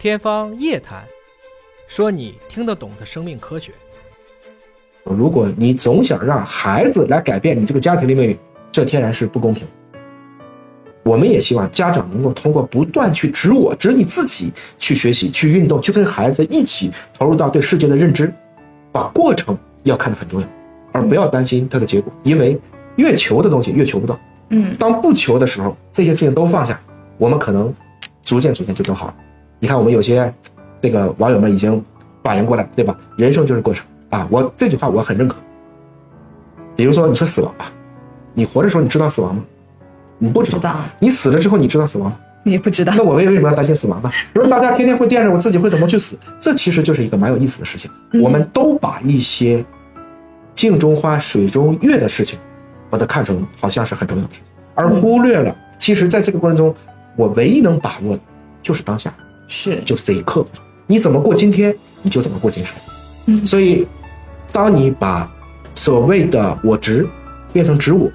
天方夜谭，说你听得懂的生命科学。如果你总想让孩子来改变你这个家庭的命运，这天然是不公平。我们也希望家长能够通过不断去指我、指你自己去学习、去运动、去跟孩子一起投入到对世界的认知，把过程要看得很重要，而不要担心它的结果，因为越求的东西越求不到。嗯，当不求的时候，这些事情都放下，我们可能逐渐逐渐就都好了。你看，我们有些这个网友们已经反应过来，对吧？人生就是过程啊！我这句话我很认可。比如说，你说死亡吧，你活着时候你知道死亡吗？你不知道。知道你死了之后你知道死亡吗？也不知道那。我为为什么要担心死亡呢？如果大家天天会惦着我自己会怎么去死，这其实就是一个蛮有意思的事情。嗯我们都把一些镜中花水中月的事情，把它看成好像是很重要的事情，而忽略了，其实在这个过程中，我唯一能把握的就是当下，是，就是这一刻。你怎么过今天，你就怎么过今生。嗯所以，当你把所谓的我执变成执我，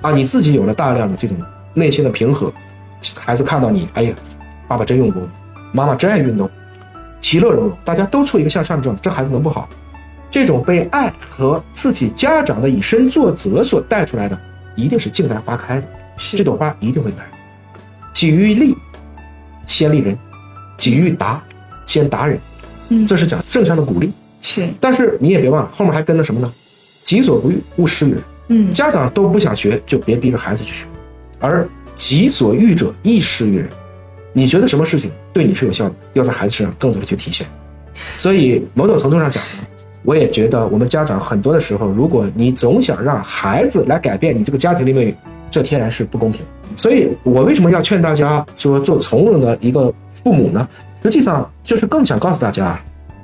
啊，你自己有了大量的这种内心的平和，孩子看到你，哎呀，爸爸真用功，妈妈真爱运动，其乐融融，大家都处一个向上的状态，这孩子能不好？这种被爱和自己家长的以身作则所带出来的，一定是静待花开的，是这朵花一定会开。己欲立，先立人；己欲达，先达人。嗯这是讲正向的鼓励。是，但是你也别忘了，后面还跟了什么呢？己所不欲，勿施于人。嗯，家长都不想学，就别逼着孩子去学；而己所欲者，亦施于人。你觉得什么事情对你是有效的，要在孩子身上更多的去体现。所以某种程度上讲呢，我也觉得我们家长很多的时候，如果你总想让孩子来改变你这个家庭的命运，这天然是不公平。所以我为什么要劝大家说做从容的一个父母呢？实际上就是更想告诉大家，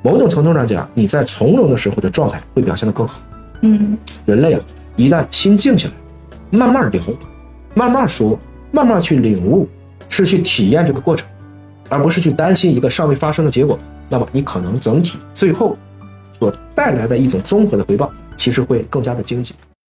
某种程度上讲，你在从容的时候的状态会表现得更好。嗯，人类啊，一旦心静下来，慢慢聊，慢慢说，慢慢去领悟，是去体验这个过程，而不是去担心一个尚未发生的结果。那么你可能整体最后所带来的一种综合的回报，其实会更加的经济。